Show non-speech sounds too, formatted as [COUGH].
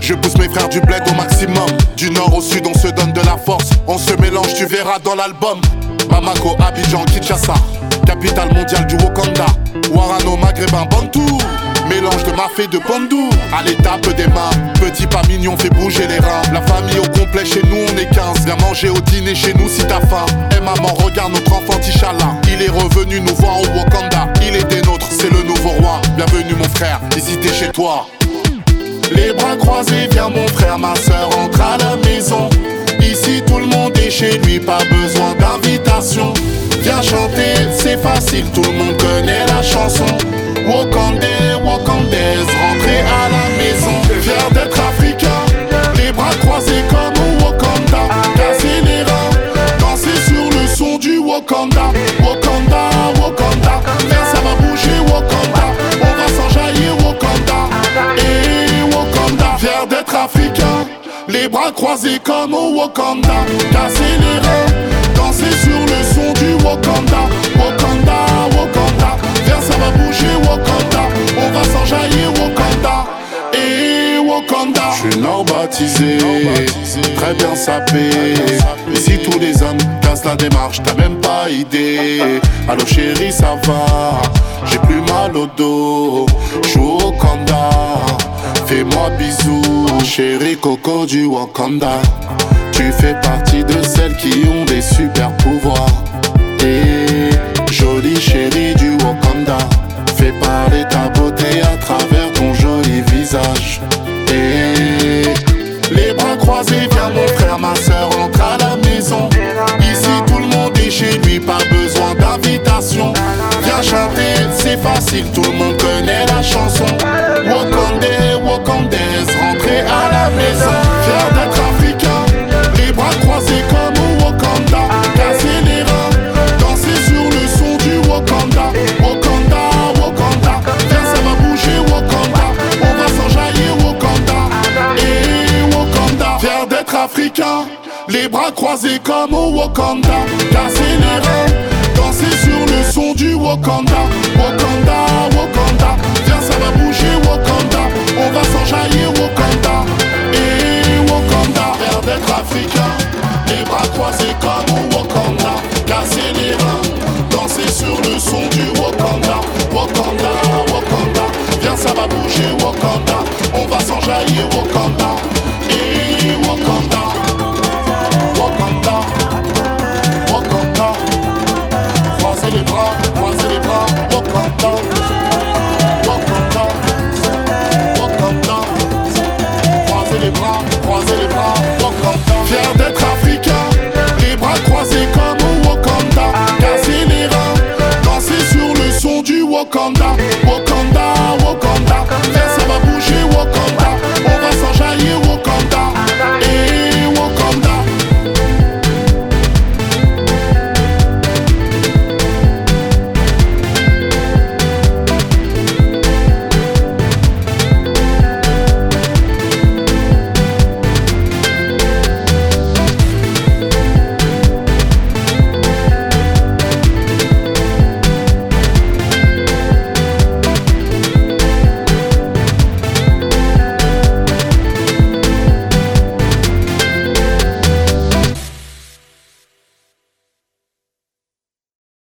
Je pousse mes frères du bled au maximum. Du nord au sud, on se donne de la force. On se mélange, tu verras dans l'album. Bamako, Abidjan, Kinshasa. Capitale mondiale du Wakanda. Warano, Maghrébin, Bantou. Mélange de mafé de Pandou. À l'étape des mains. Petit pas mignon, fait bouger les reins. La famille au complet, chez nous on est 15. Viens manger au dîner chez nous si t'as faim. Et maman, regarde notre enfant Tishala. Il est revenu nous voir au Wakanda. Il est des c'est le nouveau roi. Bienvenue mon frère, ici t'es chez toi. Les bras croisés, viens mon frère, ma soeur, entre à la maison. Ici tout le monde est chez lui, pas besoin d'invitation. Viens chanter, c'est facile, tout le monde connaît la chanson. Les bras croisés comme au Wakanda. Casser les reins, danser sur le son du Wakanda. Wakanda, Wakanda, viens ça va bouger Wakanda. On va s'enjailler Wakanda. Et Wakanda. Je suis nord baptisé, très bien sapé. Ici tous les hommes cassent la démarche, t'as même pas idée. [LAUGHS] Allô chérie, ça va, j'ai plus mal au dos. Je suis Wakanda. Fais-moi bisous, chérie Coco du Wakanda. Tu fais partie de celles qui ont des super pouvoirs. Et jolie chérie du Wakanda. Fais parler ta beauté à travers ton joli visage. Et les bras croisés, viens mon frère, ma soeur, entre à la maison. Ici tout le monde est chez lui, pas besoin d'invitation. Viens chanter, c'est facile, tout le monde connaît la chanson. Fier d'être africain, les bras croisés comme au Wakanda. Casser les reins, danser sur le son du Wakanda. Wakanda, Wakanda, viens ça va bouger Wakanda. On va s'enjailler Wakanda. Et Wakanda, fier d'être africain, les bras croisés comme au Wakanda. Casser les reins, danser sur le son du. Wakanda,